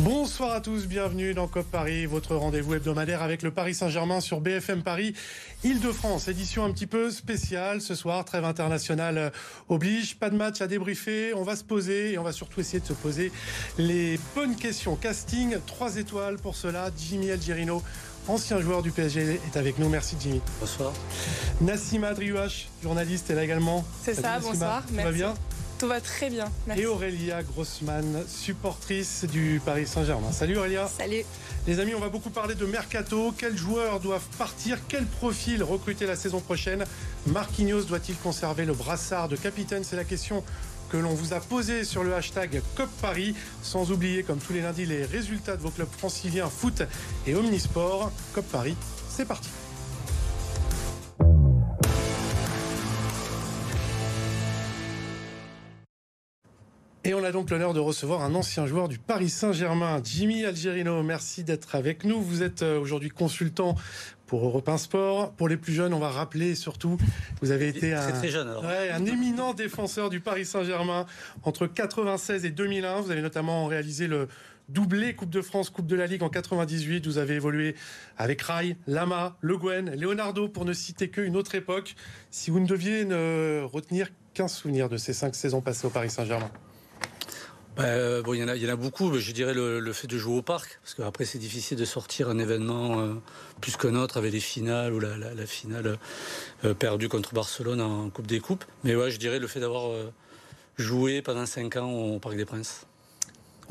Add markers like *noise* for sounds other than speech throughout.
Bonsoir à tous, bienvenue dans COP Paris, votre rendez-vous hebdomadaire avec le Paris Saint-Germain sur BFM Paris, Île-de-France. Édition un petit peu spéciale ce soir, trêve internationale oblige, pas de match à débriefer, on va se poser et on va surtout essayer de se poser les bonnes questions. Casting, 3 étoiles pour cela, Jimmy Algerino. Ancien joueur du PSG est avec nous. Merci Jimmy. Bonsoir. Nassima Driouach, journaliste, est là également. C'est ça, bonsoir. Tout va bien? Tout va très bien. Et Aurélia Grossman, supportrice du Paris Saint-Germain. Salut Aurélia. Salut. Les amis, on va beaucoup parler de mercato. Quels joueurs doivent partir? Quel profil recruter la saison prochaine? Marquinhos doit-il conserver le brassard de capitaine? C'est la question que l'on vous a posée sur le hashtag COP Paris. Sans oublier, comme tous les lundis, les résultats de vos clubs franciliens foot et omnisport. COP Paris, c'est parti. Et on a donc l'honneur de recevoir un ancien joueur du Paris Saint-Germain, Jimmy Algerino. Merci d'être avec nous. Vous êtes euh, aujourd'hui consultant pour Europe 1 Sport. Pour les plus jeunes, on va rappeler surtout, vous avez été un, un éminent défenseur du Paris Saint-Germain entre 96 et 2001. Vous avez notamment réalisé le doublé Coupe de France, Coupe de la Ligue en 98. Vous avez évolué avec Rai, Lama, Le Guen, Leonardo, pour ne citer qu'une autre époque. Si vous ne deviez ne retenir qu'un souvenir de ces cinq saisons passées au Paris Saint-Germain bah, bon, il y, en a, il y en a beaucoup. Mais je dirais le, fait de jouer au parc, parce qu'après c'est difficile de sortir un événement euh, plus qu'un autre avec les finales ou la, finale euh, perdue contre Barcelone en Coupe des Coupes. Mais ouais, je dirais le fait d'avoir joué pendant 5 ans au Parc des Princes.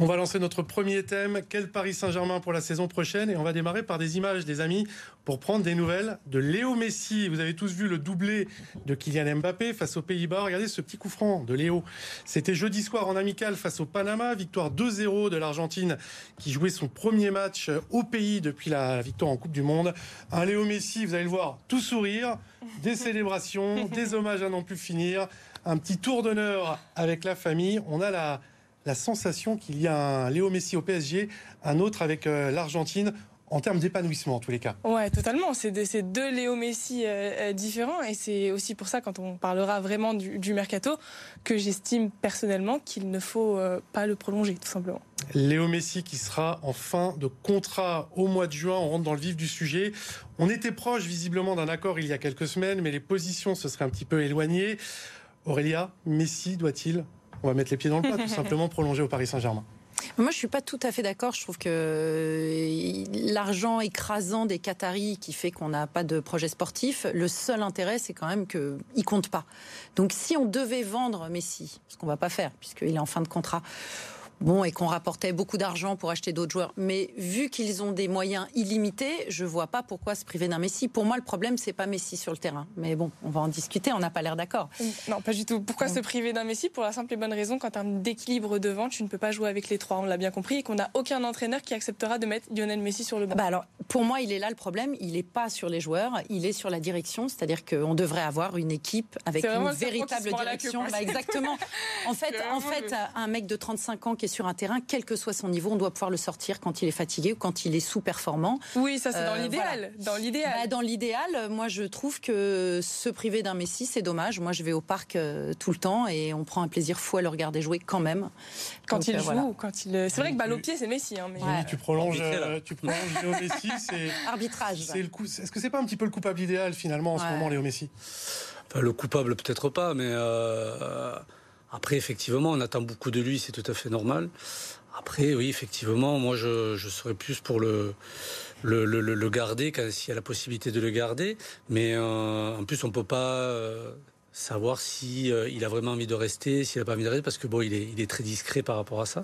On va lancer notre premier thème. Quel Paris Saint-Germain pour la saison prochaine? Et on va démarrer par des images, des amis, pour prendre des nouvelles de Léo Messi. Vous avez tous vu le doublé de Kylian Mbappé face aux Pays-Bas. Regardez ce petit coup franc de Léo. C'était jeudi soir en amical face au Panama. Victoire 2-0 de l'Argentine qui jouait son premier match au pays depuis la victoire en Coupe du Monde. Un Léo Messi, vous allez le voir, tout sourire, des *laughs* célébrations, des hommages à n'en plus finir. Un petit tour d'honneur avec la famille. On a la la sensation qu'il y a un Léo Messi au PSG, un autre avec euh, l'Argentine en termes d'épanouissement en tous les cas. Ouais, totalement. C'est deux Léo Messi euh, euh, différents et c'est aussi pour ça quand on parlera vraiment du, mercato que j'estime personnellement qu'il ne faut pas le prolonger tout simplement. Léo Messi qui sera en fin de contrat au mois de juin. On rentre dans le vif du sujet. On était proche visiblement d'un accord il y a quelques semaines, mais les positions se seraient un petit peu éloignées. Aurélia, Messi doit-il on va mettre les pieds dans le plat, tout simplement prolonger au Paris Saint-Germain. Moi, je suis pas tout à fait d'accord. Je trouve que euh, l'argent écrasant des Qataris qui fait qu'on n'a pas de projet sportif, le seul intérêt, c'est quand même qu'il compte pas. Donc, si on devait vendre Messi, ce qu'on va pas faire puisqu'il est en fin de contrat, bon, et qu'on rapportait beaucoup d'argent pour acheter d'autres joueurs. Mais vu qu'ils ont des moyens illimités, je vois pas pourquoi se priver d'un Messi. Pour moi, le problème, c'est pas Messi sur le terrain. Mais bon, on va en discuter, on n'a pas l'air d'accord. Non, pas du tout. Pourquoi se priver d'un Messi? Pour la simple et bonne raison, as un déquilibre devant, tu ne peux pas jouer avec les trois. On l'a bien compris et qu'on n'a aucun entraîneur qui acceptera de mettre Lionel Messi sur le banc. Bah alors, pour moi, il est là le problème. Il n'est pas sur les joueurs, il est sur la direction. C'est-à-dire qu'on devrait avoir une équipe avec une véritable direction. Bah, exactement. *laughs* en fait, en fait, un mec de 35 ans qui est sur un terrain, quel que soit son niveau, on doit pouvoir le sortir quand il est fatigué ou quand il est sous-performant. Oui, ça c'est dans euh, l'idéal. Dans l'idéal. Bah, dans l'idéal, moi je trouve que se priver d'un Messi, c'est dommage. Moi je vais au parc euh, tout le temps et on prend un plaisir fou à le regarder jouer quand même. Quand il euh, joue, quand il. C'est vrai que balle au pied, c'est Messi. Hein, mais... tu prolonges, tu prolonges Léo Messi, c'est *laughs* arbitrage. C'est le coup. Est-ce que c'est pas un petit peu le coupable idéal finalement en ce moment, Léo Messi? Le coupable peut-être pas, mais. Après, effectivement, on attend beaucoup de lui, c'est tout à fait normal. Après, oui, effectivement, moi, je, serais plus pour le, garder, s'il y a la possibilité de le garder. Mais euh, en plus, on ne peut pas euh, savoir si euh, a vraiment envie de rester, s'il n'a pas envie de rester, parce que bon, est, il est très discret par rapport à ça.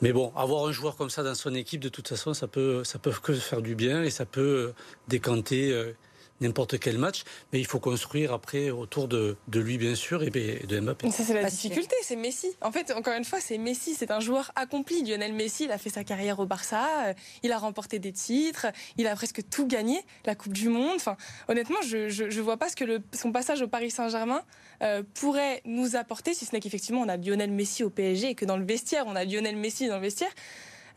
Mais bon, avoir un joueur comme ça dans son équipe, de toute façon, ça peut, ça peut que faire du bien et ça peut décanter n'importe quel match, mais il faut construire après autour de, lui, bien sûr, et de Mbappé. Ça, c'est la difficulté, c'est Messi. En fait, encore une fois, c'est Messi, c'est un joueur accompli. Lionel Messi, il a fait sa carrière au Barça, euh, il a remporté des titres, il a presque tout gagné, la Coupe du Monde. Enfin, honnêtement, je ne vois pas ce que le, son passage au Paris Saint-Germain euh, pourrait nous apporter, si ce n'est qu'effectivement, on a Lionel Messi au PSG et que dans le vestiaire, on a Lionel Messi dans le vestiaire.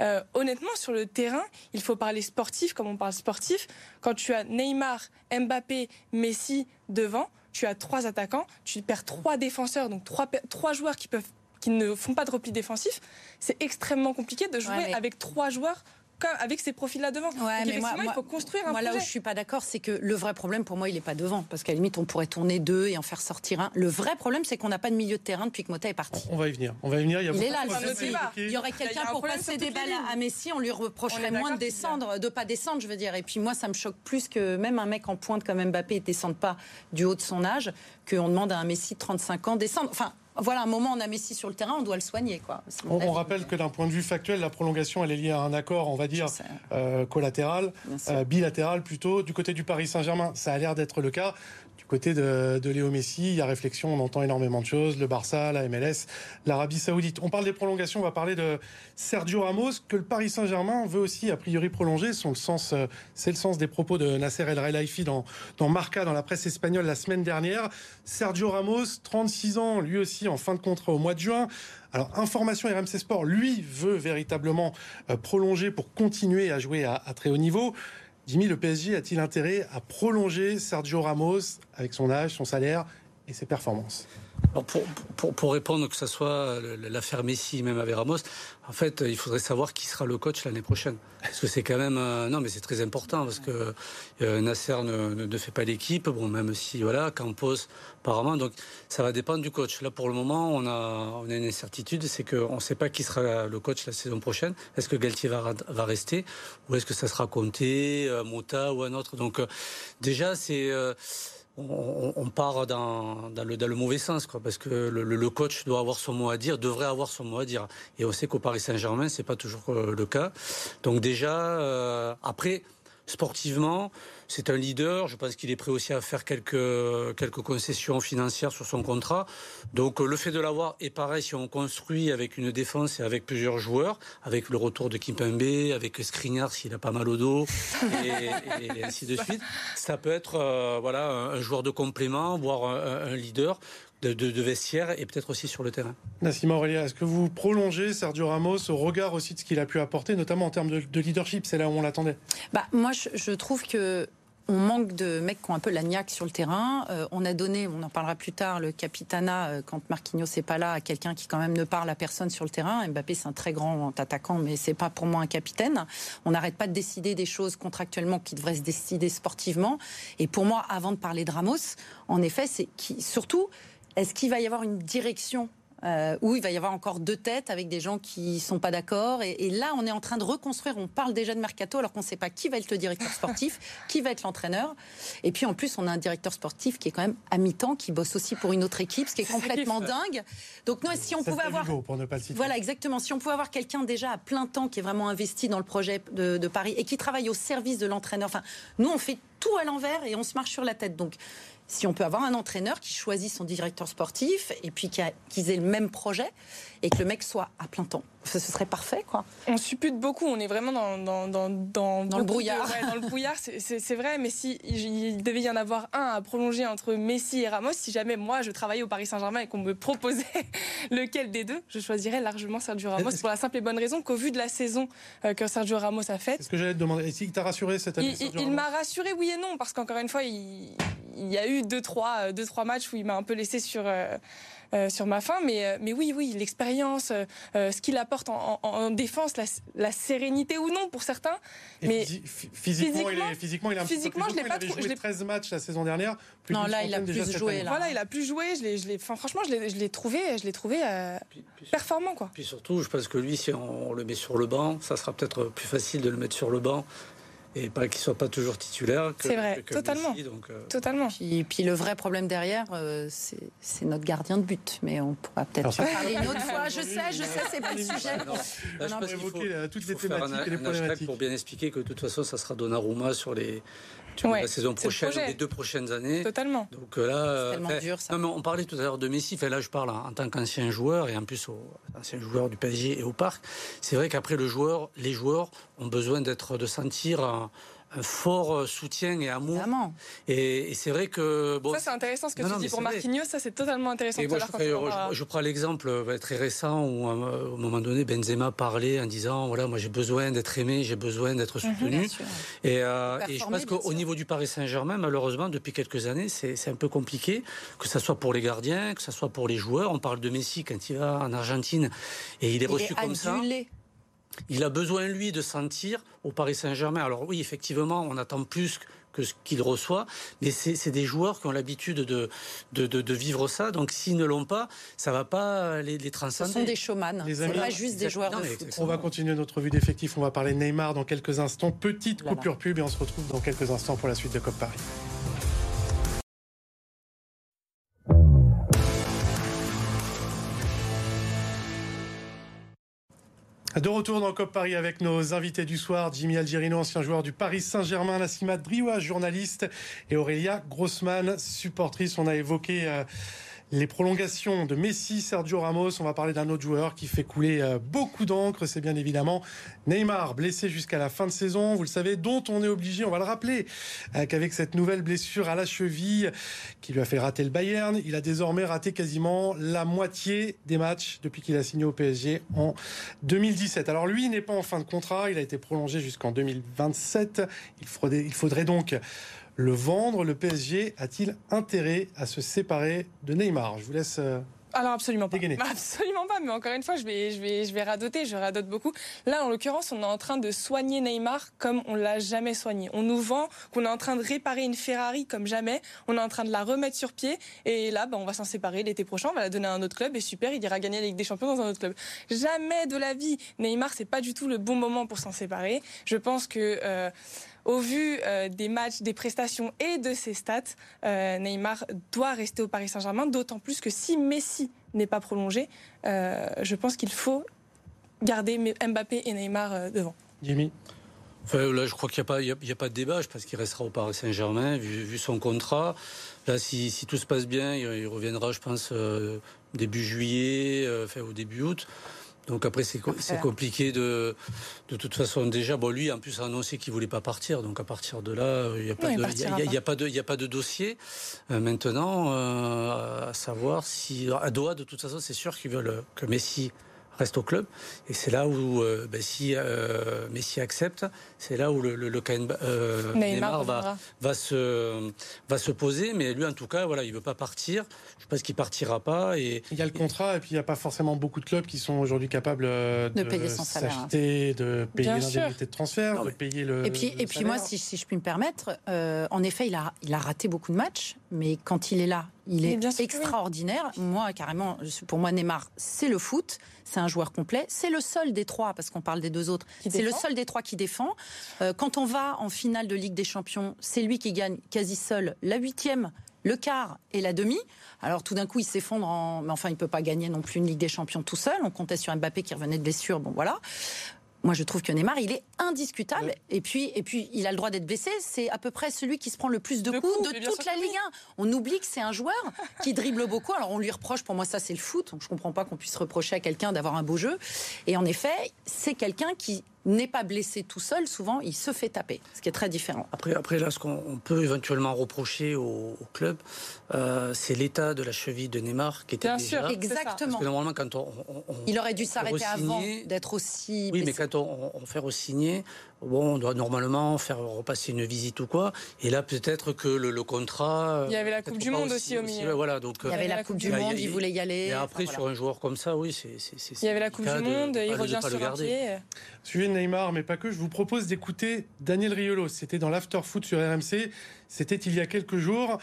Euh, honnêtement, sur le terrain, il faut parler sportif comme on parle sportif. Quand tu as Neymar, Mbappé, Messi devant, tu as trois attaquants, tu perds trois défenseurs, donc trois, trois joueurs qui peuvent qui ne font pas de repli défensif, c'est extrêmement compliqué de jouer Ouais, mais- avec trois joueurs avec ces profils-là devant. Ouais, mais moi- il faut construire un Moi, là où je suis pas d'accord, c'est que le vrai problème, pour moi, il est pas devant. Parce qu'à la limite, on pourrait tourner deux et en faire sortir un. Le vrai problème, c'est qu'on n'a pas de milieu de terrain depuis que Mota est parti. On va y venir. On va y venir. Il, y a Il est là, le. Il y aurait quelqu'un un pour passer des balles à Messi, on lui reprocherait On moins de descendre, de pas descendre, je veux dire. Et puis moi, ça me choque plus que même un mec en pointe comme Mbappé ne descende pas du haut de son âge, qu'on demande à un Messi de 35 ans de descendre. Enfin, voilà, un moment, on a Messi sur le terrain, on doit le soigner, quoi. On, rappelle que d'un point de vue factuel, la prolongation, elle est liée à un accord, on va dire, euh, collatéral, euh, bilatéral plutôt. Du côté du Paris Saint-Germain, ça a l'air d'être le cas. Côté de, Léo Messi, il y a réflexion, on entend énormément de choses. Le Barça, la MLS, l'Arabie Saoudite. On parle des prolongations, on va parler de Sergio Ramos, que le Paris Saint-Germain veut aussi a priori prolonger. Euh, C'est le sens des propos de Nasser El Khelaifi dans, dans Marca, dans la presse espagnole la semaine dernière. Sergio Ramos, 36 ans, lui aussi en fin de contrat au mois de juin. Alors, Information RMC Sport, lui, veut véritablement euh, prolonger pour continuer à jouer à très haut niveau. Jimmy, le PSG a-t-il intérêt à prolonger Sergio Ramos avec son âge, son salaire et ses performances? Pour, pour, pour répondre que ce soit le- l'affaire Messi, même avec Ramos, en fait, il faudrait savoir qui sera le coach l'année prochaine. Parce que c'est quand même. euh, non, mais c'est très important parce que euh, Nasser ne, ne, fait pas l'équipe. Bon, même si, voilà, Campos, apparemment. Donc, ça va dépendre du coach. Là, pour le moment, on a, on a une incertitude c'est qu'on ne sait pas qui sera le coach la saison prochaine. Est-ce que Galtier va, va rester? Ou est-ce que ça sera euh, Mota ou un autre? Donc, euh, déjà, c'est. On, on part dans, dans, le, dans le mauvais sens, quoi, parce que le, le- le coach doit avoir son mot à dire, devrait avoir son mot à dire. Et on sait qu'au Paris Saint-Germain, c'est pas toujours euh, le cas. Donc déjà, euh, après, sportivement, c'est un leader. Je pense qu'il est prêt aussi à faire quelques, concessions financières sur son contrat. Donc le fait de l'avoir est pareil si on construit avec une défense et avec plusieurs joueurs, avec le retour de Kimpembe, avec Skriniar s'il a pas mal au dos, et, ainsi de suite. Ça peut être euh, voilà un, joueur de complément, voire un leader de, de, de vestiaire et peut-être aussi sur le terrain. Nassima Aurélia, est-ce que vous prolongez Sergio Ramos au regard aussi de ce qu'il a pu apporter, notamment en termes de, de leadership C'est là où on l'attendait? Bah, moi, je, je trouve que on manque de mecs qui ont un peu la niaque sur le terrain. Euh, on a donné, on en parlera plus tard, le capitana euh, quand Marquinhos n'est pas là à quelqu'un qui quand même ne parle à personne sur le terrain. Mbappé, c'est un très grand attaquant, mais c'est pas pour moi un capitaine. On n'arrête pas de décider des choses contractuellement qui devraient se décider sportivement. Et pour moi, avant de parler de Ramos, en effet, c'est qui, surtout, est-ce qu'il va y avoir une direction euh, où il va y avoir encore deux têtes avec des gens qui sont pas d'accord. Et, et là, on est en train de reconstruire. On parle déjà de mercato alors qu'on ne sait pas qui va être le directeur sportif, *laughs* qui va être l'entraîneur. Et puis en plus, on a un directeur sportif qui est quand même à mi-temps, qui bosse aussi pour une autre équipe, ce qui est complètement dingue. Donc nous, si on pouvait avoir pour ne pas le citer. voilà, exactement. Si on pouvait avoir quelqu'un déjà à plein temps qui est vraiment investi dans le projet de, de Paris et qui travaille au service de l'entraîneur. Enfin, nous, on fait tout à l'envers et on se marche sur la tête. Donc, si on peut avoir un entraîneur qui choisit son directeur sportif et puis qu'ils aient le même projet et que le mec soit à plein temps, ce, serait parfait, quoi. On suppute beaucoup, on est vraiment dans, dans, dans, dans, Dans le de- brouillard. ouais, dans le brouillard, c'est- vrai, mais si il, devait y en avoir un à prolonger entre Messi et Ramos, si jamais moi je travaillais au Paris Saint-Germain et qu'on me proposait *laughs* lequel des deux, je choisirais largement Sergio Ramos Est-ce- pour la simple et bonne raison qu'au vu de la saison euh, que Sergio Ramos a faite, C'est ce que j'allais te demander. Est-ce qu'il t'a rassuré cette année il, il- m'a rassuré oui et non parce qu'encore une fois il, il y a eu deux trois euh, deux trois matchs où il m'a un peu laissé sur euh, euh, sur ma faim mais euh, mais oui oui l'expérience euh, ce qu'il apporte en, en- en défense la, la sérénité ou non pour certains Et mais physi- phy- physiquement, il est, physiquement, il est un physiquement, je l'ai pas il avait trop- joué je l'ai- 13 matchs la saison dernière. Plus Non, là, il a plus joué, là. voilà il a plus joué je l'ai je l'ai enfin, franchement je l'ai je l'ai trouvé je l'ai trouvé euh, Puis, puis- performant quoi puis surtout, je pense que lui, si on le met sur le banc, ça sera peut-être plus facile de le mettre sur le banc et pas qu'il soit pas toujours titulaire. que- C'est vrai, que- totalement. Messi, donc, euh, totalement Puis, puis le vrai problème derrière, euh, c'est notre gardien de but. Mais on pourra peut-être parler une autre fois. Je sais, je sais, c'est pas le sujet. non. Là, je Non, pense Pour qu'il faut- évoquer toutes il les faut faire un, et les un hashtag problématiques. pour bien expliquer que de toute façon, ça sera Donnarumma sur les, Ouais, la saison le prochaine, projet. les deux prochaines années. totalement Donc euh, là, euh, tellement dur, ça. non, mais on parlait tout à l'heure de Messi. Enfin, là, je parle en, en tant qu'ancien joueur et en plus au, ancien joueur du PSG et au Parc. C'est vrai qu'après le joueur, les joueurs ont besoin d'être de sentir un, un fort euh, soutien et amour. Évidemment. Et, et c'est vrai que bon, Ça, c'est intéressant ce que Non, tu non, dis pour vrai. Marquinhos. Ça, c'est totalement intéressant. Et tout moi, à je, ferai- prends l'exemple euh, très récent où, euh, au moment donné, Benzema parlait en disant voilà, moi j'ai besoin d'être aimé, j'ai besoin d'être soutenu. Bien sûr. Et, euh, et je pense qu'au niveau du Paris Saint-Germain, malheureusement, depuis quelques années, c'est un peu compliqué, que ce soit pour les gardiens, que ce soit pour les joueurs. On parle de Messi quand il va en Argentine et il est Il reçu est comme ça. Il a besoin, lui, de sentir au Paris Saint-Germain. Alors oui, effectivement, on attend plus que ce qu'il reçoit, mais c'est des joueurs qui ont l'habitude de, de, de- de vivre ça. Donc s'ils ne l'ont pas, ça va pas les, les Ce sont des showman. C'est pas juste des joueurs de Non, foot. On va continuer notre revue d'effectifs. On va parler de Neymar dans quelques instants. Petite Voilà. coupure pub et on se retrouve dans quelques instants pour la suite de COP Paris. De retour dans COP Paris avec nos invités du soir, Jimmy Algerino, ancien joueur du Paris Saint-Germain, Nassima Drioua, journaliste, et Aurélia Grossman, supportrice. On a évoqué euh, les prolongations de Messi, Sergio Ramos. On va parler d'un autre joueur qui fait couler euh, beaucoup d'encre. C'est bien évidemment Neymar, blessé jusqu'à la fin de saison. Vous le savez, dont on est obligé, on va le rappeler, euh, qu'avec cette nouvelle blessure à la cheville qui lui a fait rater le Bayern, il a désormais raté quasiment la moitié des matchs depuis qu'il a signé au PSG en 2017. Alors lui n'est pas en fin de contrat. Il a été prolongé jusqu'en 2027. Il faudrait, il faudrait donc le vendre. Le PSG a-t-il intérêt à se séparer de Neymar? Je vous laisse. euh, Alors absolument pas. Dégainer. *laughs* Absolument pas. Mais encore une fois, je vais, je vais, je vais radoter. Je radote beaucoup. Là, en l'occurrence, on est en train de soigner Neymar comme on l'a jamais soigné. On nous vend qu'on est en train de réparer une Ferrari comme jamais. On est en train de la remettre sur pied. Et là, bah, on va s'en séparer l'été prochain. On va la donner à un autre club. Et super, il ira gagner la Ligue des Champions dans un autre club. Jamais de la vie. Neymar, c'est pas du tout le bon moment pour s'en séparer. Je pense que. euh, au vu euh, des matchs, des prestations et de ses stats, euh, Neymar doit rester au Paris Saint-Germain, d'autant plus que si Messi n'est pas prolongé, euh, je pense qu'il faut garder Mbappé et Neymar euh, devant. Jimmy. Enfin, là, je crois qu'il n'y a, pas- il y a, il y a pas de débat. Je pense qu'il restera au Paris Saint-Germain, vu, vu son contrat. Là, si, si tout se passe bien, il, il reviendra, je pense, euh, début juillet, euh, enfin, au début août. Donc après, c'est co- c'est compliqué de, de toute façon. Déjà, bon, lui, en plus, a annoncé qu'il voulait pas partir. Donc à partir de là, euh, il n'y a, pas de- il y a- partira il y a- il y a pas. pas de, il y a pas de dossier. Euh, maintenant, euh, à savoir si à Doha, de toute façon, c'est sûr qu'ils veulent que Messi reste au club. Et c'est là où, euh, ben, si euh, Messi accepte, c'est là où le, le, euh, Neymar Neymar va, va, se, va se poser. Mais lui, en tout cas, voilà, il veut pas partir. Je pense qu'il partira pas. Et, Il y a le contrat et puis il n'y a pas forcément beaucoup de clubs qui sont aujourd'hui capables euh, De payer son salaire, s'acheter, de payer l'indemnité de transfert, Non, de payer le. Et puis, le et puis moi, si, si je puis me permettre, euh, en effet, il a, il a raté beaucoup de matchs, mais quand il est là, il est bien oui. extraordinaire. Moi, carrément, pour moi, Neymar, c'est le foot, c'est un joueur complet, c'est le seul des trois, parce qu'on parle des deux autres, c'est le seul des trois qui défend. Euh, quand on va en finale de Ligue des Champions, c'est lui qui gagne quasi seul la huitième, le quart et la demi. Alors tout d'un coup, il s'effondre en... Mais enfin, il peut pas gagner non plus une Ligue des Champions tout seul. On comptait sur Mbappé qui revenait de blessure. Bon, voilà. Moi, je trouve que Neymar, il est indiscutable. Et puis, et puis, il a le droit d'être blessé. C'est à peu près celui qui se prend le plus de, coups, de toute la Ligue 1. On oublie que c'est un joueur *laughs* qui dribble beaucoup. Alors, on lui reproche. Pour moi, ça, c'est le foot. Donc, je comprends pas qu'on puisse reprocher à quelqu'un d'avoir un beau jeu. Et en effet, c'est quelqu'un qui n'est pas blessé tout seul. Souvent, il se fait taper, ce qui est très différent. Après, après là, ce qu'on on peut éventuellement reprocher au, au club, euh, c'est l'état de la cheville de Neymar qui était Bien déjà. sûr. Exactement. Parce que normalement, quand on, on- on- Il aurait dû s'arrêter avant d'être aussi Oui, mais quand on, on fait re-signer, bon, on doit normalement faire repasser une visite ou quoi. Et là, peut-être que le, le contrat. Il y avait la Coupe du Monde aussi au milieu. voilà, donc. Il y euh, avait la la Coupe du Monde. Monde, Il y a- il voulait y aller. Et après, Enfin, sur un joueur comme ça, oui, c'est. Il y avait la Coupe du délicat de Monde, il revient sur un garder. pied. Sujet de Neymar, mais pas que. Je vous propose d'écouter Daniel Riolo. C'était dans l'After Foot sur RMC. C'était il y a quelques jours.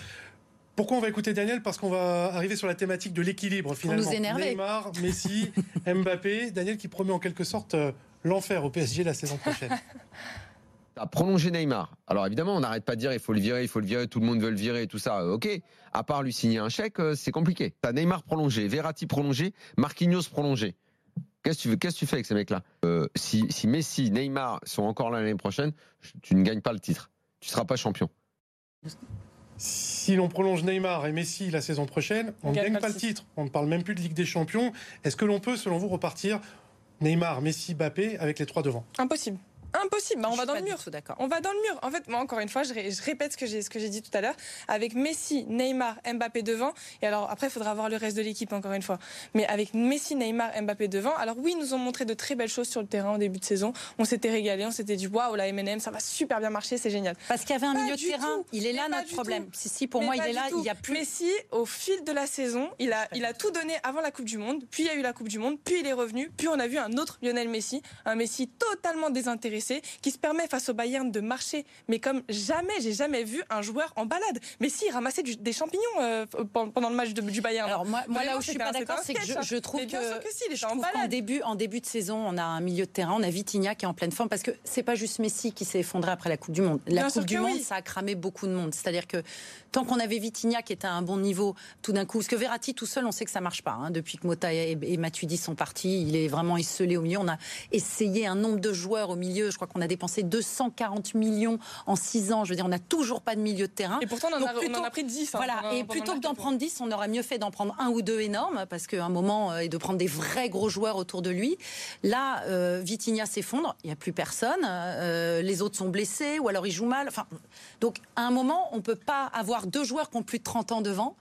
Pourquoi on va écouter Daniel? Parce qu'on va arriver sur la thématique de l'équilibre finalement. nous énerver. Neymar, Messi, *laughs* Mbappé. Daniel qui promet en quelque sorte euh, l'enfer au PSG la saison prochaine. *laughs* à prolonger Neymar. Alors évidemment, on n'arrête pas de dire il faut le virer, il faut le virer, tout le monde veut le virer, tout ça. euh, Ok. À part lui signer un chèque, euh, c'est compliqué. T'as Neymar prolongé, Verratti prolongé, Marquinhos prolongé. Qu'est-ce que tu veux Qu'est-ce que tu fais avec ces mecs-là? Euh, si, si Messi, Neymar sont encore là l'année prochaine, tu ne gagnes pas le titre. Tu seras pas champion. si l'on prolonge Neymar et Messi la saison prochaine, on ne gagne pas le titre. On ne parle même plus de Ligue des Champions. Est-ce que l'on peut, selon vous, repartir Neymar, Messi, Mbappé avec les trois devant Impossible. Impossible. Bah, on Je va dans le mur. d'accord. On va dans le mur. En fait, moi, encore une fois, je, ré- je répète ce que j'ai ce que j'ai dit tout à l'heure. Avec Messi, Neymar, Mbappé devant. Et alors, après, il faudra voir le reste de l'équipe, encore une fois. Mais avec Messi, Neymar, Mbappé devant. Alors, oui, ils nous ont montré de très belles choses sur le terrain en début de saison. On s'était régalé. On s'était dit, waouh, la MNM, ça va super bien marcher, c'est génial. Parce qu'il y avait un Pas milieu de terrain. tout. Il est là Mais notre problème. tout. Si, si, pour Mais moi, il est là. tout. Il y a plus. Messi, au fil de la saison, il a, il a tout donné avant la Coupe du Monde, puis il y a eu la Coupe du Monde, puis il est revenu, puis on a vu un autre Lionel Messi, un Messi totalement désintéressé, qui se permet face au Bayern de marcher, mais comme jamais, j'ai jamais vu un joueur en balade. Messi il ramassait du- des champignons euh, pendant le match de- du Bayern. Alors moi, moi là où je suis pas d'accord, c'est que je, sketch, hein. je trouve Mais bien que, sûr que si, était je en trouve début, en début de saison, on a un milieu de terrain, on a Vitinha qui est en pleine forme parce que c'est pas juste Messi qui s'est effondré après la Coupe du Monde. La Bien Coupe du Monde, oui. ça a cramé beaucoup de monde. C'est-à-dire que tant qu'on avait Vitinha qui était à un bon niveau, tout d'un coup, parce que Verratti tout seul, on sait que ça marche pas. hein. Depuis que Mota et, et Matuidi sont partis, il est vraiment esselé au milieu. On a essayé un nombre de joueurs au milieu. Je crois qu'on a dépensé 240 millions en 6 ans. Je veux dire, on n'a toujours pas de milieu de terrain. Et pourtant, on en, Donc a, on en a pris 10. hein, Voilà, et plutôt que d'en prendre 10, on aurait mieux fait d'en prendre un ou deux énormes, parce qu'à un moment, euh, et de prendre des vrais gros joueurs autour de lui. Là, euh, Vitinha s'effondre, il n'y a plus personne, euh, les autres sont blessés, ou alors ils jouent mal. Enfin, donc, à un moment, on ne peut pas avoir deux joueurs qui ont plus de 30 ans devant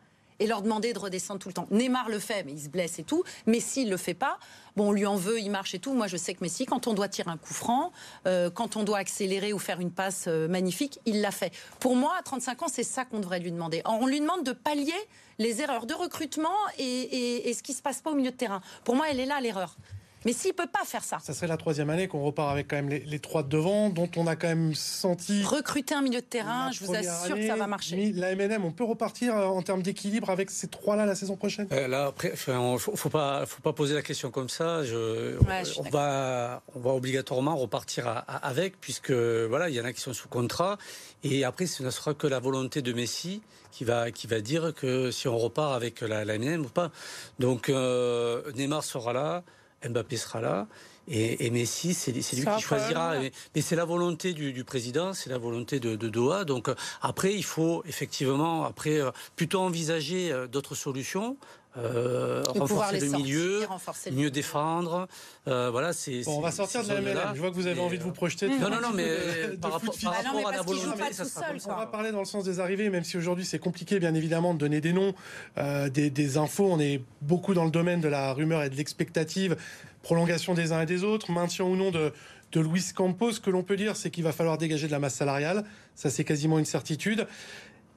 et leur demander de redescendre tout le temps. Neymar le fait, mais il se blesse et tout. Messi ne le fait pas. Bon, on lui en veut, il marche et tout. Moi, je sais que Messi, quand on doit tirer un coup franc, euh, quand on doit accélérer ou faire une passe euh, magnifique, il l'a fait. Pour moi, à 35 ans, c'est ça qu'on devrait lui demander. On lui demande de pallier les erreurs de recrutement et, et- ce qui se passe pas au milieu de terrain. Pour moi, elle est là l'erreur. Mais s'il peut pas faire ça, Ça serait la troisième année qu'on repart avec quand même les, les trois de devant, dont on a quand même senti. recruter un milieu de terrain, je vous assure que ça va marcher. La MNM, on peut repartir euh, en termes d'équilibre avec ces trois-là la saison prochaine? Euh, Là, après, enfin, on- faut, faut pas, faut pas poser la question comme ça. Je, Ouais, je suis on va, on va obligatoirement repartir à- à- avec, puisque voilà, il y en a qui sont sous contrat, et après, ce ne sera que la volonté de Messi qui va, qui va dire que si on repart avec la, la MNM ou pas. Donc, euh, Neymar sera là, Mbappé sera là. Et, et Messi, c'est lui qui choisira. Mais, mais c'est la volonté du, du président, c'est la volonté de, de Doha. Donc euh, après, il faut effectivement après euh, plutôt envisager euh, d'autres solutions. Euh, renforcer les le sortir, milieu, renforcer mieux défendre. Euh, voilà, c'est. Bon, on va sortir de la. MNM. Je vois que vous avez Et, envie de vous euh, projeter. Non, non, non, mais de- euh, de par rapport, physique. par non, rapport mais à la parce qu'il joue volonté, pas ça sera seul. On va parler dans le sens des arrivées, même si aujourd'hui c'est compliqué, bien évidemment, de donner des noms, euh, des, des infos. On est beaucoup dans le domaine de la rumeur et de l'expectative, prolongation des uns et des autres, maintien ou non de, de Luis Campos. Ce que l'on peut dire, c'est qu'il va falloir dégager de la masse salariale. Ça, c'est quasiment une certitude.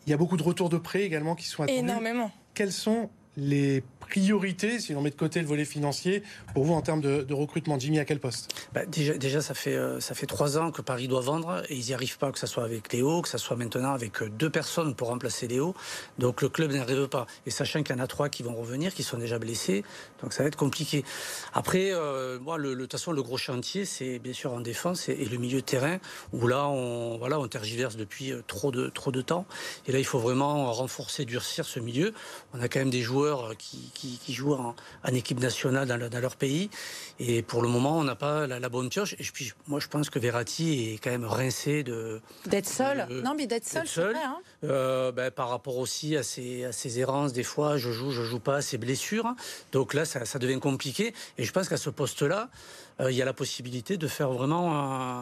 Il y a beaucoup de retours de prêts également qui sont attendus. Énormément. Quelles sont les priorités, si l'on met de côté le volet financier, pour vous en termes de, recrutement Jimmy, à quel poste? Bah, déjà, déjà, ça fait euh, ça fait trois ans que Paris doit vendre et ils n'y arrivent pas, que ce soit avec Léo, que ce soit maintenant avec euh, deux personnes pour remplacer Léo. Donc le club n'y arrive pas. Et sachant qu'il y en a trois qui vont revenir, qui sont déjà blessés, donc ça va être compliqué. Après, euh, moi, de toute façon, le gros chantier, c'est bien sûr en défense et, le milieu terrain où là, on voilà, on tergiverse depuis trop de trop de temps. Et là, il faut vraiment renforcer, durcir ce milieu. On a quand même des joueurs qui, qui, qui jouent en, en équipe nationale dans, le- dans leur pays. Et pour le moment, on n'a pas la, la bonne pioche. Et puis, moi, je pense que Verratti est quand même rincé de, D'être seul. Non, mais d'être seul, c'est vrai. hein. Euh, ben, par rapport aussi à ses, à ses errances, des fois, je joue, je joue pas, ses blessures. Donc là, ça, ça devient compliqué. Et je pense qu'à ce poste-là, euh, il y a la possibilité de faire vraiment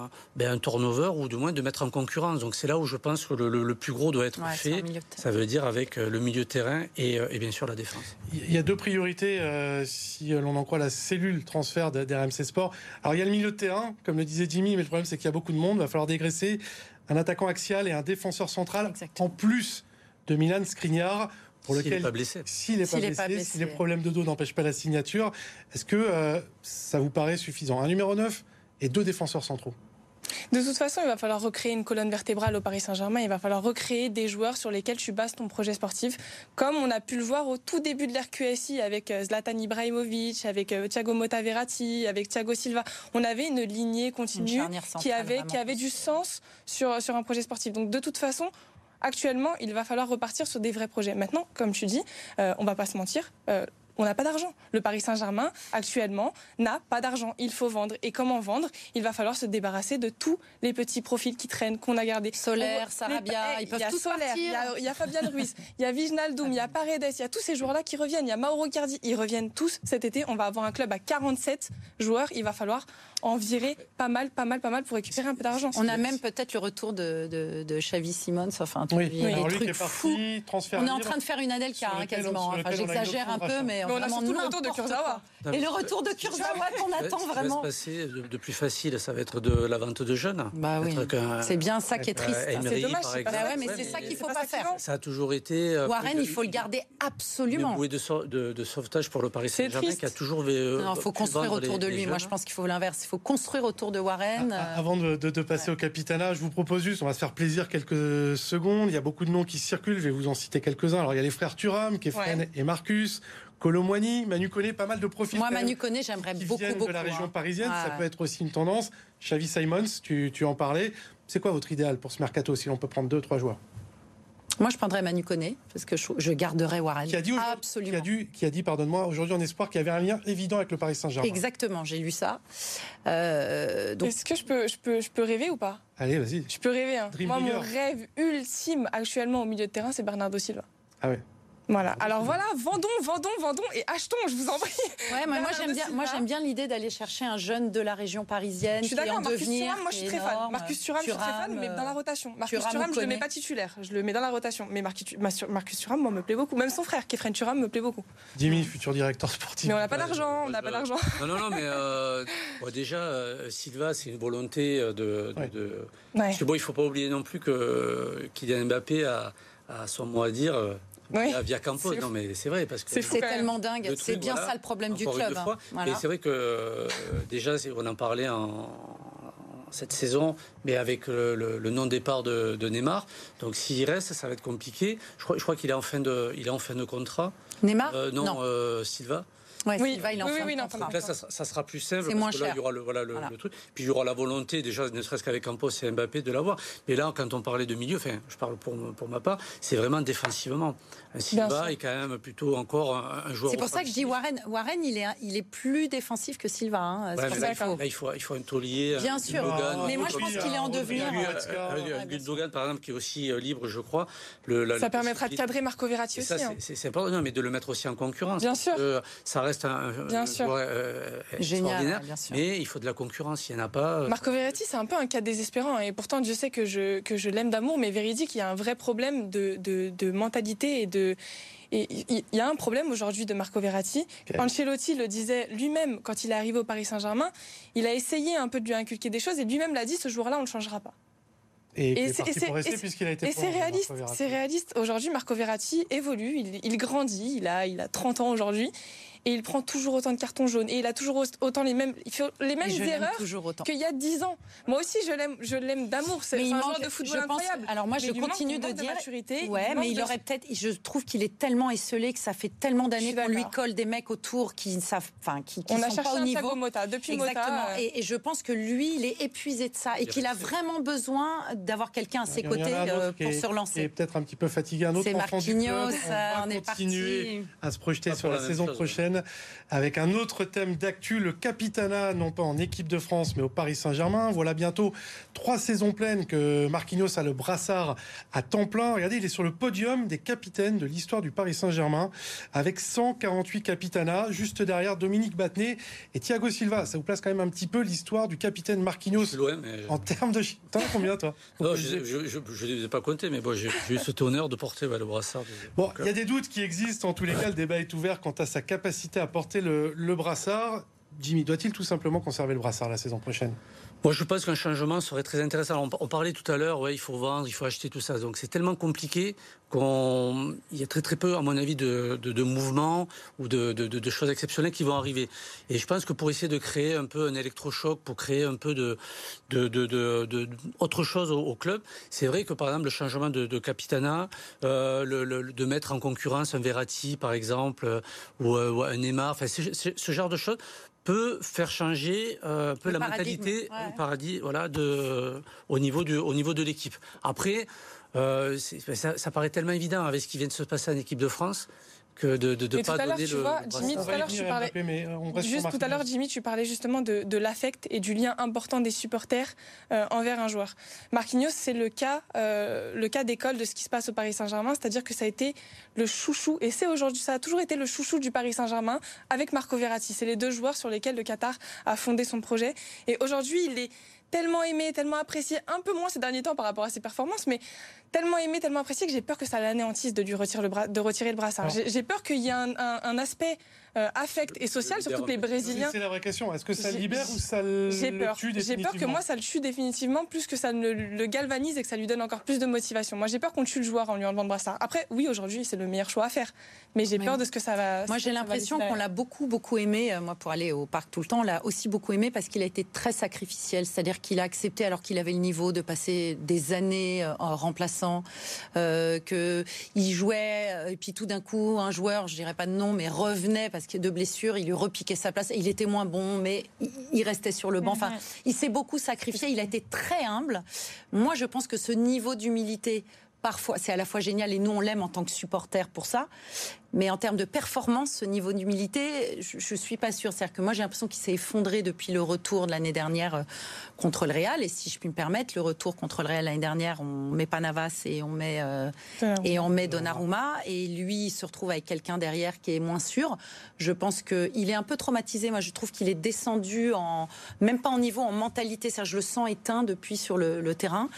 un, ben, un turnover ou du moins de mettre en concurrence. Donc c'est là où je pense que le, le- le plus gros doit être Ouais, fait. milieu de terrain. Ça veut dire avec euh, le milieu de terrain et, et bien sûr la défense. Il y a deux priorités, euh, si l'on en croit la cellule transfert d'RMC Sport. Alors, il y a le milieu de terrain, comme le disait Jimmy, mais le problème, c'est qu'il y a beaucoup de monde. Il va falloir dégraisser un attaquant axial et un défenseur central, Exactement. en plus de Milan Skriniar, pour S'il lequel, n'est pas blessé. s'il n'est pas, S'il pas blessé. si les problèmes de dos n'empêchent pas la signature, est-ce que euh, ça vous paraît suffisant? Un numéro 9 et deux défenseurs centraux. De toute façon, il va falloir recréer une colonne vertébrale au Paris Saint-Germain. Il va falloir recréer des joueurs sur lesquels tu bases ton projet sportif, comme on a pu le voir au tout début de l'RQSI avec euh, Zlatan Ibrahimovic, avec euh, Thiago Motta Verratti, avec Thiago Silva. On avait une lignée continue qui avait, vraiment. qui avait du sens sur, sur un projet sportif. Donc de toute façon, actuellement, il va falloir repartir sur des vrais projets. Maintenant, comme tu dis, euh, on va pas se mentir. euh, on n'a pas d'argent. Le Paris Saint-Germain, actuellement, n'a pas d'argent. Il faut vendre. Et comment vendre? Il va falloir se débarrasser de tous les petits profils qui traînent, qu'on a gardés. Solaire, Sarabia, ils peuvent tous Solaire, il y a, il y a Fabien *laughs* Ruiz, il y a Vignaldoum, il y a Paredes, il y a tous ces joueurs-là qui reviennent. Il y a Mauro Cardi, ils reviennent tous cet été. On va avoir un club à 47 joueurs. Il va falloir en virer pas mal, pas mal, pas mal pour récupérer un peu d'argent. On a même peut-être le retour de, de, de Xavi Simons, enfin, Oui, des trucs fous. On est en train de faire une hein, on- quasiment. Enfin, une j'exagère un peu, mais, Mais on a vraiment le retour de n'importe Kurzawa. Et le retour de Kurzawa qu'on attend ce qui va vraiment. se passer de, plus facile, ça va être de la vente de jeunes. Bah oui. C'est bien ça qui est euh, triste. Emery, C'est dommage, mais c'est ça qu'il faut c'est pas faire. Ça a toujours été. euh, Warren, il faut le garder absolument. bouée de, de- de sauvetage pour le Paris C'est Saint-Germain qui a toujours. euh, Il faut pu construire autour de lui. Moi, je pense qu'il faut l'inverse. Faut construire autour de Warren. Euh, Avant de, de- de passer au capitanat, je vous propose juste, on va se faire plaisir quelques secondes. Il y a beaucoup de noms qui circulent, je vais vous en citer quelques-uns. Alors il y a les frères Thuram, Kefren Ouais. et Marcus, Colomwani, Manu connaît pas mal de profils. Moi, Manu Koné, j'aimerais beaucoup, beaucoup. de la région hein. parisienne, ça ouais. peut être aussi une tendance. Xavi Simons, tu, tu en parlais. C'est quoi votre idéal pour ce mercato si l'on peut prendre deux, trois joueurs? Moi, je prendrais Manu Koné, parce que je, je garderais Warren. Qui a dit, aujourd'hui- Absolument. qui a dit, qui a dit pardonne-moi, aujourd'hui en espoir qu'il y avait un lien évident avec le Paris Saint-Germain. Exactement, j'ai lu ça. Euh, donc, Est-ce que je peux, je, peux, je peux rêver ou pas? Allez, vas-y. Je peux rêver. Hein. Moi, mon rêve ultime actuellement au milieu de terrain, c'est Bernardo Silva. Ah ouais. Voilà. Alors voilà, vendons, vendons, vendons et achetons, je vous en prie. ouais, moi, j'aime bien, moi, Silva. j'aime bien l'idée d'aller chercher un jeune de la région parisienne Je suis d'accord, Marcus devenir. Thuram, moi je suis très fan. Marcus Thuram, je suis très fan, mais dans la rotation. Marcus Thuram, je le mets pas titulaire, je le mets dans la rotation. Mais Marcus, Marcus Thuram, moi, me plaît beaucoup. Même son frère, Kefren Thuram, me plaît beaucoup. Jimmy, futur directeur sportif. Mais on n'a pas d'argent, on n'a pas d'argent. Non, non, non, mais euh, bon, déjà, euh, Silva, c'est une volonté euh, de. de- Ouais. de- Ouais. Parce que bon, il ne faut pas oublier non plus que Kylian Mbappé a, a son mot à dire euh, Oui. via, via Campos. C'est Non, mais c'est vrai, parce que. C'est tellement dingue. C'est bien voilà, ça le problème du club. hein. Voilà. Mais c'est vrai que euh, déjà, on en parlait en cette saison, mais avec le, le- le non-départ de, de Neymar. Donc s'il reste, ça va être compliqué. Je crois, je crois qu'il est en fin de, il est en fin de contrat. Neymar Euh, non, euh, Silva. Ouais, Oui, Silva, il en oui, oui, Donc là, ça, sera- ça sera plus simple. C'est parce moins que là, cher. il y aura le, voilà, le, Voilà. le truc. Puis il y aura la volonté, déjà, ne serait-ce qu'avec Campos et Mbappé, de l'avoir. Mais là, quand on parlait de milieu, enfin, je parle pour, pour ma part, c'est vraiment défensivement. Un Silva est quand même plutôt encore un, un joueur. C'est pour ça que je dis. Warren. Warren, il est, il est plus défensif que Silva. hein. Ouais, là, il qu'il faut, là, il faut, il faut un taulier. Bien un sûr. Mais moi, je pense qu'il est en devenir. Euh, Gundogan, par exemple, qui est aussi euh, libre, je crois. Ça permettra de cadrer Marco Verratti aussi. c'est- hein. c'est important, non, mais de le mettre aussi en concurrence. Bien sûr. que ça reste un Bien sûr. joueur euh, Génial, bien sûr. mais il faut de la concurrence. Il n'y en a pas. euh, Marco Verratti, c'est un peu un cas désespérant. Et pourtant, Dieu sait que je, que je l'aime d'amour, mais véridique, il y a un vrai problème de, de, de mentalité et de. Et il y a un problème aujourd'hui de Marco Verratti. Ok. Ancelotti le disait lui-même quand il est arrivé au Paris Saint-Germain. Il a essayé un peu de lui inculquer des choses et lui-même l'a dit ce jour-là, on ne le changera pas. Et, Et c'est- réaliste, Marco Verratti. c'est réaliste. Aujourd'hui, Marco Verratti évolue, il, il grandit, il a, il a 30 ans aujourd'hui, et il prend toujours autant de cartons jaunes, et il a toujours autant les mêmes, il fait les mêmes Et erreurs qu'il y a 10 ans. Moi aussi, je l'aime, je l'aime d'amour. C'est Mais il un manque- joueur de football je pense- incroyable. alors moi, Mais je continue il de dire- maturité. Ouais, manque mais il de- aurait peut-être. Je trouve qu'il est tellement esselé que ça fait tellement d'années qu'on lui colle des mecs autour qui ne savent, enfin, qui, qui On sont a cherché pas au un niveau. Motta depuis Exactement. Motta. euh, Et, et je pense que lui, il est épuisé de ça et Il qu'il a vraiment besoin d'avoir quelqu'un à ses côtés euh, pour est- se relancer. est peut-être un petit peu fatigué, un autre enfant du club. va on est continuer parti. à se projeter sur la saison chose. Prochaine avec un autre thème d'actu, le capitanat, non pas en équipe de France, mais au Paris Saint-Germain. Voilà bientôt trois saisons pleines que Marquinhos a le brassard à temps plein. Regardez, il est sur le podium des capitaines de l'histoire du Paris Saint-Germain avec 148 capitanats, juste derrière Dominique Battenet et Thiago Silva. Ça vous place quand même un petit peu l'histoire du capitaine Marquinhos mais. en termes de... T'en as combien, toi? *laughs* Non, je ne les ai pas comptés, mais bon, j'ai eu cet honneur de porter ouais, le brassard. de- Bon, il y a des doutes qui existent. En tous les cas, le débat est ouvert quant à sa capacité à porter le, le brassard. Jimmy, doit-il tout simplement conserver le brassard la saison prochaine? Moi, je pense qu'un changement serait très intéressant. On, parlait tout à l'heure, ouais, il faut vendre, il faut acheter tout ça. Donc, c'est tellement compliqué qu'on, il y a très très peu, à mon avis, de, de, de mouvements ou de, de, choses exceptionnelles qui vont arriver. Et je pense que pour essayer de créer un peu un électrochoc, pour créer un peu de, de, de, autre chose au, club, c'est vrai que par exemple le changement de, capitana, euh, le, le- de mettre en concurrence un Verratti, par exemple, euh, ou, euh, ou un Neymar, enfin, ce genre de choses peut faire changer euh, un peu Le la mentalité, ouais. paradis, voilà, de, au niveau du, au niveau de l'équipe. Après, euh, ça, ça paraît tellement évident avec ce qui vient de se passer en équipe de France que de ne pas donner tu vois, Jimmy, tout à l'heure, tu parlais. Juste tout à l'heure, Jimmy, tu parlais justement de, de l'affect et du lien important des supporters euh, envers un joueur. Marquinhos, c'est le cas, euh, le cas d'école de ce qui se passe au Paris Saint-Germain, c'est-à-dire que ça a été le chouchou, et c'est aujourd'hui, ça a toujours été le chouchou du Paris Saint-Germain avec Marco Verratti. C'est les deux joueurs sur lesquels le Qatar a fondé son projet. Et aujourd'hui, il est tellement aimé, tellement apprécié, un peu moins ces derniers temps par rapport à ses performances, mais tellement aimé, tellement apprécié que j'ai peur que ça l'anéantisse de lui retirer le, bras, de retirer le brassard. J'ai peur qu'il y ait un, aspect euh, affect et social, surtout que les Brésiliens. C'est la vraie question. Est-ce que ça libère ou ça le, tue définitivement J'ai peur que moi ça le tue définitivement, plus que ça ne le galvanise et que ça lui donne encore plus de motivation. Moi j'ai peur qu'on tue le joueur en lui enlevant le brassard. Après, oui, aujourd'hui c'est le meilleur choix à faire, mais j'ai peur de ce que ça va. Moi j'ai l'impression qu'on l'a beaucoup beaucoup aimé. Euh, moi pour aller au parc tout le temps, on l'a aussi beaucoup aimé parce qu'il a été très sacrificiel, c'est-à-dire qu'il a accepté alors qu'il avait le niveau de passer des années euh, en remplaçant. Euh, qu'il jouait euh, et puis tout d'un coup un joueur, je dirais pas de nom, mais revenait parce qu'il de blessures, il lui repiquait sa place. Il était moins bon, mais il restait sur le banc. Enfin, il s'est beaucoup sacrifié. Il a été très humble. Moi, je pense que ce niveau d'humilité parfois, c'est à la fois génial et nous on l'aime en tant que supporter pour ça. Mais en termes de performance, ce niveau d'humilité, je ne suis pas sûre. C'est-à-dire que moi, j'ai l'impression qu'il s'est effondré depuis le retour de l'année dernière euh, contre le Real. Et si je puis me permettre, le retour contre le Real l'année dernière, on met Panavas et on met, euh, et on met Donnarumma. Et lui, il se retrouve avec quelqu'un derrière qui est moins sûr. Je pense qu'il est un peu traumatisé. Moi, je trouve qu'il est descendu, en, même pas en niveau, en mentalité. cest je le sens éteint depuis sur le, terrain.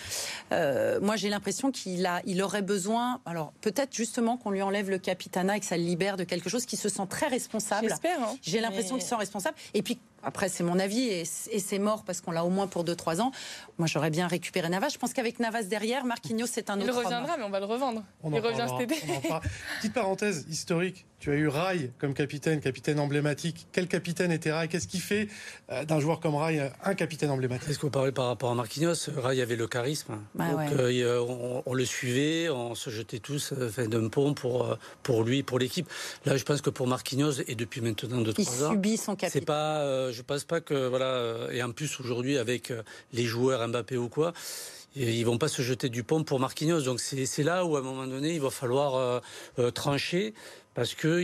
Euh, moi, j'ai l'impression qu'il a, il aurait besoin, alors peut-être justement qu'on lui enlève le capitana, ça le libère de quelque chose qui se sent très responsable. J'espère. Hein. J'ai l'impression qu'il se sent responsable. Et puis après, c'est mon avis et, c'est mort parce qu'on l'a au moins pour 2-3 ans. Moi, j'aurais bien récupéré Navas. Je pense qu'avec Navas derrière, Marquinhos, c'est un autre. Il reviendra, mais on va le revendre. Il revient cet été. Petite parenthèse historique. Tu as eu Rai comme capitaine, capitaine emblématique. Quel capitaine était Rai? Qu'est-ce qui fait euh, d'un joueur comme Rai euh, un capitaine emblématique? Est-ce que vous parlez par rapport à Marquinhos? Rai avait le charisme. Bah Donc, euh, on, le suivait, on se jetait tous d'un pont pour, pour lui, pour l'équipe. Là, je pense que pour Marquinhos, et depuis maintenant 2-3 ans. Il subit son capitaine. C'est pas je pense pas que voilà et en plus aujourd'hui avec euh, les joueurs Mbappé ou quoi ils vont pas se jeter du pont pour Marquinhos. Donc c'est là où à un moment donné il va falloir euh, euh, trancher parce que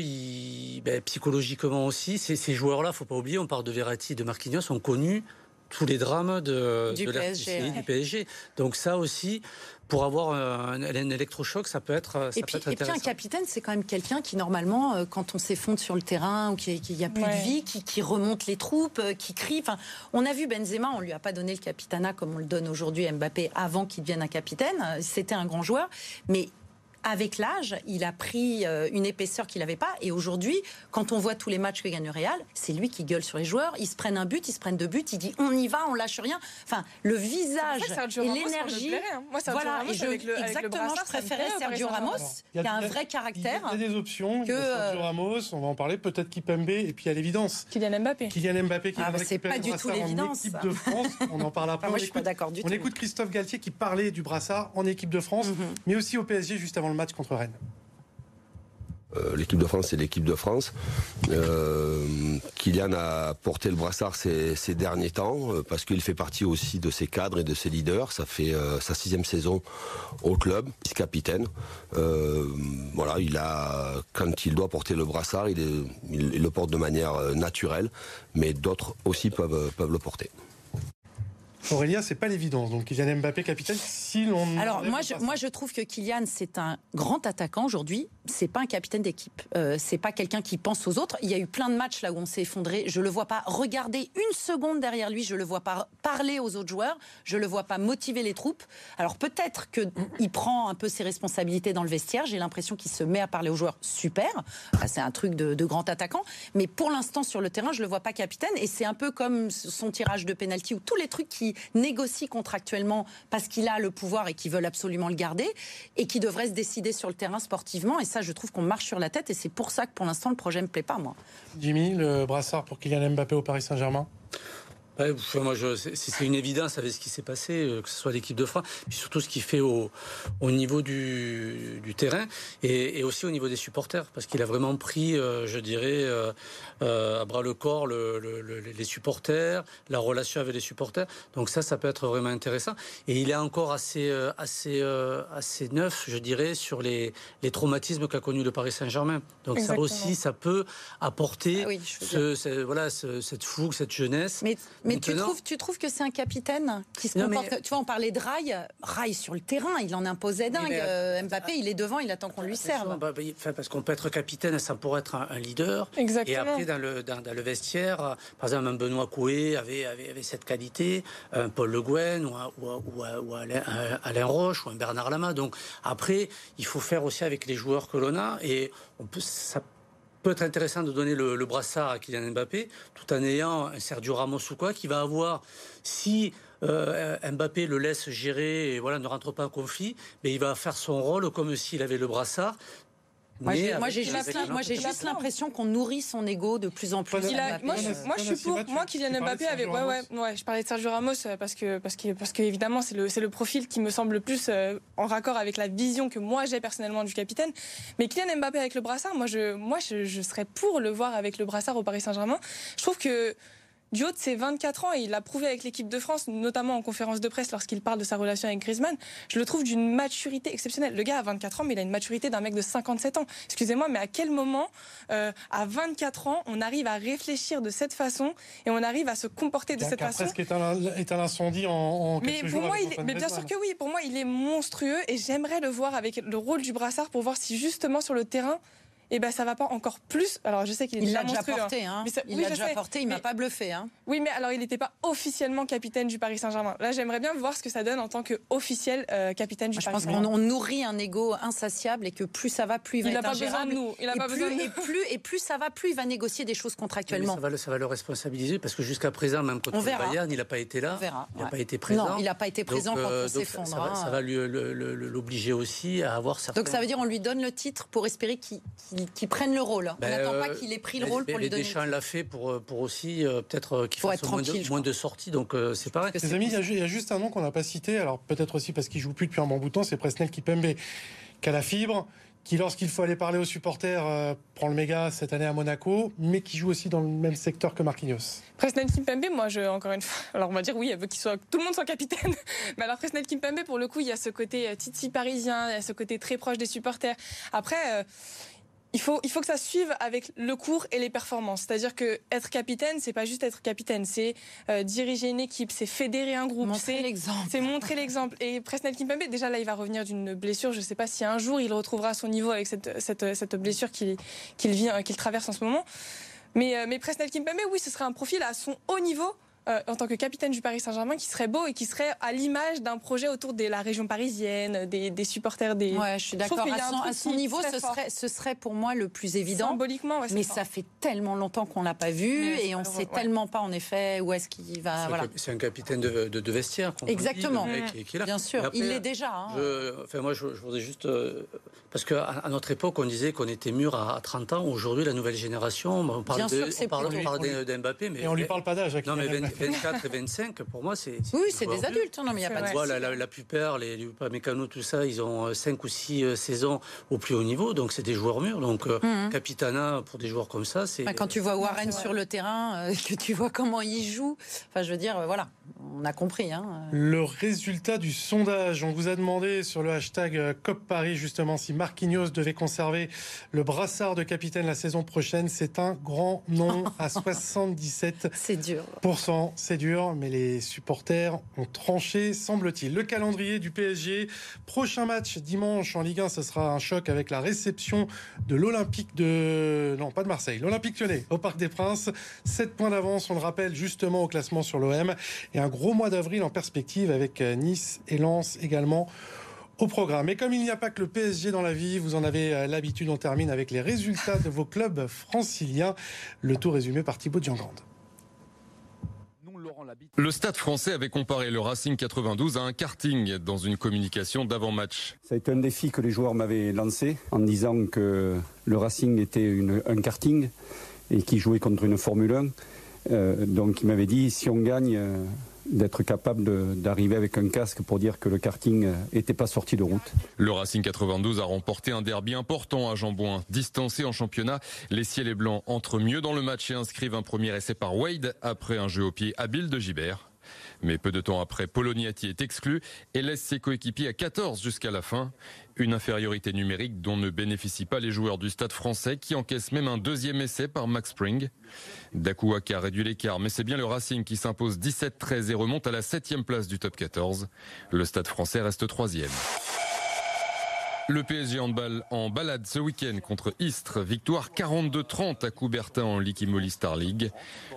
ben, psychologiquement aussi ces, joueurs-là, faut pas oublier, on parle de Verratti, de Marquinhos, ont connu tous les drames de, du, PSG, du PSG. Donc ça aussi, pour avoir un, électrochoc, ça peut être, ça et, puis, et puis un capitaine, c'est quand même quelqu'un qui, normalement, euh, quand on s'effondre sur le terrain ou qu'il n'y a plus de vie, qui, remonte les troupes, euh, qui crie. Enfin, on a vu Benzema, on lui a pas donné le capitana comme on le donne aujourd'hui Mbappé avant qu'il devienne un capitaine. C'était un grand joueur, mais avec l'âge, il a pris euh, une épaisseur qu'il n'avait pas. Et aujourd'hui, quand on voit tous les matchs que gagne le Real, c'est lui qui gueule sur les joueurs. Ils se prennent un but, ils se prennent deux buts, il dit on y va, on lâche rien. Enfin, le visage et l'énergie. Hein. Moi, voilà, et je, avec le, exactement, je préférais Sergio Ramos, qui a, un vrai caractère. Il y a des options. Que, Sergio euh, Ramos, on va en parler, peut-être Kipembe, et puis à l'évidence. Kylian Mbappé. Kylian Mbappé qui ah, c'est pas du tout l'évidence. équipe de France, on en parle *laughs* après. moi, je suis pas d'accord du tout. On écoute Christophe Galtier qui parlait du brassard en équipe de France, mhm. mais aussi au PSG juste avant match contre Rennes. Euh, l'équipe de France, c'est l'équipe de France. Euh, Kylian a porté le brassard ces, derniers temps euh, parce qu'il fait partie aussi de ses cadres et de ses leaders. Ça fait sa sixième saison au club, il est capitaine. voilà, il a quand il doit porter le brassard, il, le porte de manière naturelle, mais d'autres aussi peuvent le porter. Aurélia, c'est pas l'évidence. Donc Kylian Mbappé capitaine. Si l'on alors moi je, moi je trouve que Kylian c'est un grand attaquant aujourd'hui. C'est pas un capitaine d'équipe. Euh, c'est pas quelqu'un qui pense aux autres. Il y a eu plein de matchs là où on s'est effondré. Je le vois pas regarder une seconde derrière lui. Je le vois pas parler aux autres joueurs. Je le vois pas motiver les troupes. Alors peut-être que il prend un peu ses responsabilités dans le vestiaire. J'ai l'impression qu'il se met à parler aux joueurs. Super. c'est un truc de, grand attaquant. Mais pour l'instant sur le terrain, je le vois pas capitaine. Et c'est un peu comme son tirage de penalty ou tous les trucs qui négocie contractuellement parce qu'il a le pouvoir et qu'ils veulent absolument le garder et qui devrait se décider sur le terrain sportivement. Ça, je trouve qu'on marche sur la tête et c'est pour ça que pour l'instant, le projet ne me plaît pas, moi. Jimmy, le brassard pour Kylian Mbappé au Paris Saint-Germain? Moi, c'est une évidence avec ce qui s'est passé, euh, que ce soit l'équipe de France, puis surtout ce qu'il fait au, au, niveau du, du terrain et, et, aussi au niveau des supporters, parce qu'il a vraiment pris, euh, je dirais, euh, euh, à bras le corps le, le, les supporters, la relation avec les supporters. Donc ça, ça peut être vraiment intéressant. Et il est encore assez, assez, assez neuf, je dirais, sur les, les traumatismes qu'a connu le Paris Saint-Germain. Donc Exactement. ça aussi, ça peut apporter ah oui, ce, ce, voilà, ce, cette fougue, cette jeunesse. Mais mais tu trouves, tu trouves que c'est un capitaine qui se comporte. Mais... Tu vois, on parlait de Rail. Rail sur le terrain, il en imposait dingue. Mais, euh, Mbappé, il est devant, il attend qu'on lui serve. Bah, bah, enfin, parce qu'on peut être capitaine, ça pourrait être un, un leader. Exactement. Et après, dans le, dans, dans le vestiaire, par exemple, un Benoît Coué avait, avait, avait, cette qualité, un Paul Le Guen ou, ou, ou, ou Alain, Alain, Roche ou un Bernard Lama. Donc après, il faut faire aussi avec les joueurs que l'on a et on peut, ça peut être intéressant de donner le, le, brassard à Kylian Mbappé, tout en ayant un Sergio Ramos ou quoi, qui va avoir, si euh, Mbappé le laisse gérer et voilà, ne rentre pas en conflit, mais il va faire son rôle comme s'il avait le brassard. Moi, j'ai juste, moi, j'ai juste l'impression qu'on nourrit son ego de plus en plus. A, moi, je, moi, je suis pour. Moi, Kylian Mbappé avec. Ouais, ouais, ouais. Je parlais de Sergio Ramos euh, parce que, parce que, parce que évidemment, c'est le, c'est le profil qui me semble le plus euh, en raccord avec la vision que moi j'ai personnellement du capitaine. Mais Kylian Mbappé avec le brassard, moi, je, moi, je, je serais pour le voir avec le brassard au Paris Saint-Germain. Je trouve que du haut de ses 24 ans, et il l'a prouvé avec l'équipe de France, notamment en conférence de presse lorsqu'il parle de sa relation avec Griezmann, je le trouve d'une maturité exceptionnelle. Le gars a 24 ans, mais il a une maturité d'un mec de 57 ans. Excusez-moi, mais à quel moment, euh, à 24 ans, on arrive à réfléchir de cette façon et on arrive à se comporter de cette façon? presque éteint l'incendie en, en mais quelques pour jours moi, il est, mais bien sûr que oui. Pour moi, il est monstrueux et j'aimerais le voir avec le rôle du brassard pour voir si justement sur le terrain et eh ben ça va pas encore plus. Alors je sais qu'il est il l'a déjà porté, hein. Ça, il oui, l'a déjà sais. porté, il m'a pas bluffé. Hein. Oui, mais alors il n'était pas officiellement capitaine du Paris Saint-Germain. Là, j'aimerais bien voir ce que ça donne en tant qu'officiel euh, capitaine du Moi, Paris Saint-Germain. Je pense qu'on nourrit un ego insatiable et que plus ça va, plus il va il être a pas besoin de nous. Il a et pas plus, besoin de nous. Et plus, et plus ça va, plus il va négocier des choses contractuellement. Ça va, le, ça va, le, responsabiliser parce que jusqu'à présent, même quand on verra. Bayern, il n'a pas été là. On verra. Il n'a pas été présent. Non, il n'a pas été présent donc, quand euh, on s'effondre. Ça, va, ça va l'obliger aussi à avoir certains. Donc ça veut dire on lui donne le titre pour espérer qu'il qu qu prenne le rôle. Ben, on n'attend pas qu'il ait pris le rôle pour lui donner. Deschamps l'a fait pour, pour aussi euh, peut-être qu'il fasse moins de, moins de, sorties, donc euh, c'est pareil. Les amis, il y, y, a juste un nom qu'on n'a pas cité, alors peut-être aussi parce qu'il joue plus depuis un bon bout de temps, c'est Presnel Kipembe, qui a la fibre, qui lorsqu'il faut aller parler aux supporters euh, prend le méga cette année à Monaco, mais qui joue aussi dans le même secteur que Marquinhos. Presnel Kimpembe, moi, je, encore une fois, *laughs* alors on va dire oui, elle veut qu'il soit, tout le monde soit capitaine. *laughs* Mais alors Presnel Kimpembe, pour le coup, il y a ce côté euh, titi parisien, il y a ce côté très proche des supporters. Après. Euh, il faut, il faut que ça suive avec le cours et les performances. C'est-à-dire que être capitaine, c'est pas juste être capitaine, c'est euh, diriger une équipe, c'est fédérer un groupe, c'est l'exemple. C'est montrer l'exemple. Et Presnel Kimpembe, déjà là, il va revenir d'une blessure. Je sais pas si un jour il retrouvera son niveau avec cette, cette, cette blessure qu'il qu'il vit, qu'il traverse en ce moment. Mais, euh, mais Presnel Kimpembe, oui, ce serait un profil à son haut niveau euh, en tant que capitaine du Paris Saint-Germain qui serait beau et qui serait à l'image d'un projet autour de la région parisienne, des, des supporters des. Ouais, je suis d'accord. À, à, son niveau, ce serait, ce serait pour moi le plus évident. Symboliquement, ouais, mais fort. ça fait tellement longtemps qu'on l'a pas vu et on sait ouais. tellement pas en effet où est-ce qu'il va. Voilà. C'est un capitaine de, de, de vestiaire. Exactement. Dit, qui, qui est là. Bien sûr, après, il l'est déjà. Hein. Je, enfin, moi, je, je voudrais juste euh, parce qu'à à notre époque, on disait qu'on était mûr à, à 30 ans. Aujourd'hui, la nouvelle génération, on parle, d'Mbappé, mais et on lui parle pas d'âge. Non, mais 24 et 25 pour moi, c'est. Oui, c'est des adultes, non, mais il n'y a pas de voilà, la, la, plupart, les, les Mécano, tout ça, ils ont 5 ou 6 saisons au plus haut niveau, donc c'est des joueurs mûrs. Donc, mm -hmm. Capitana, pour des joueurs comme ça, c'est. Bah, quand tu vois Warren sur le terrain, euh, *laughs* que tu vois comment il joue, enfin, je veux dire, euh, voilà, on a compris. Hein. Le résultat du sondage, on vous a demandé sur le hashtag COP Paris, justement, si Marquinhos devait conserver le brassard de capitaine la saison prochaine. C'est un grand *laughs* non à 77%. C'est dur. C'est dur, mais les supporters ont tranché, semble-t-il. Le calendrier du PSG, prochain match dimanche en Ligue 1, ce sera un choc avec la réception de l'Olympique de... Non, pas de Marseille, l'Olympique lyonnais au Parc des Princes. 7 points d'avance, on le rappelle, justement au classement sur l'OM. Et un gros mois d'avril en perspective avec Nice et Lens également au programme. Et comme il n'y a pas que le PSG dans la vie, vous en avez l'habitude, on termine avec les résultats de vos clubs franciliens. Le tout résumé par Thibaut Diangande. Le stade français avait comparé le Racing 92 à un karting dans une communication d'avant-match. Ça a été un défi que les joueurs m'avaient lancé en disant que le Racing était une, un karting et qui jouait contre une Formule 1. Euh, donc il m'avait dit si on gagne, euh, d'être capable d'arriver avec un casque pour dire que le karting n'était pas sorti de route. Le Racing 92 a remporté un derby important à Jambouin. Distancé en championnat, les ciels et blancs entrent mieux dans le match et inscrivent un premier essai par Wade après un jeu au pied habile de Gibert. Mais peu de temps après, Poloniati est exclu et laisse ses coéquipiers à 14 jusqu'à la fin. Une infériorité numérique dont ne bénéficient pas les joueurs du stade français qui encaissent même un deuxième essai par Max Spring. Dakuaka réduit l'écart, mais c'est bien le Racing qui s'impose 17-13 et remonte à la 7 place du top 14. Le stade français reste troisième. Le PSG handball en balade ce week-end contre Istres. Victoire 42-30 à Coubertin en Ligue Star League.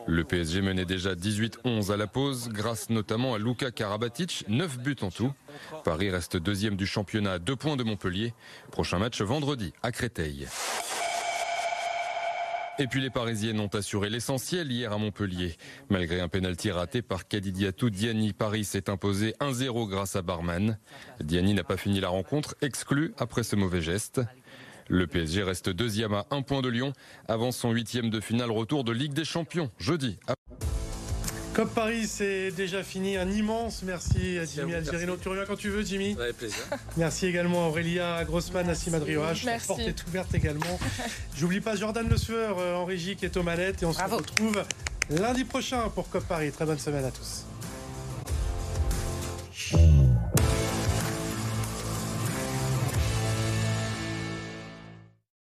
Le PSG menait déjà 18-11 à la pause grâce notamment à Luka Karabatic, 9 buts en tout. Paris reste deuxième du championnat à 2 points de Montpellier. Prochain match vendredi à Créteil. Et puis les Parisiennes ont assuré l'essentiel hier à Montpellier. Malgré un pénalty raté par Kadidiatou, Diani Paris s'est imposé 1-0 grâce à Barman. Diani n'a pas fini la rencontre, exclu après ce mauvais geste. Le PSG reste deuxième à un point de Lyon avant son huitième de finale retour de Ligue des Champions jeudi. COP Paris, c'est déjà fini. Un immense merci à Jimmy Algerino. Tu reviens quand tu veux, Jimmy. Avec plaisir. Merci également à Aurélia Grossman, Nassim Adrioche. La porte est ouverte également. *laughs* J'oublie pas Jordan Le Sueur euh, en régie qui est aux manettes. Et on se retrouve lundi prochain pour COP Paris. Très bonne semaine à tous.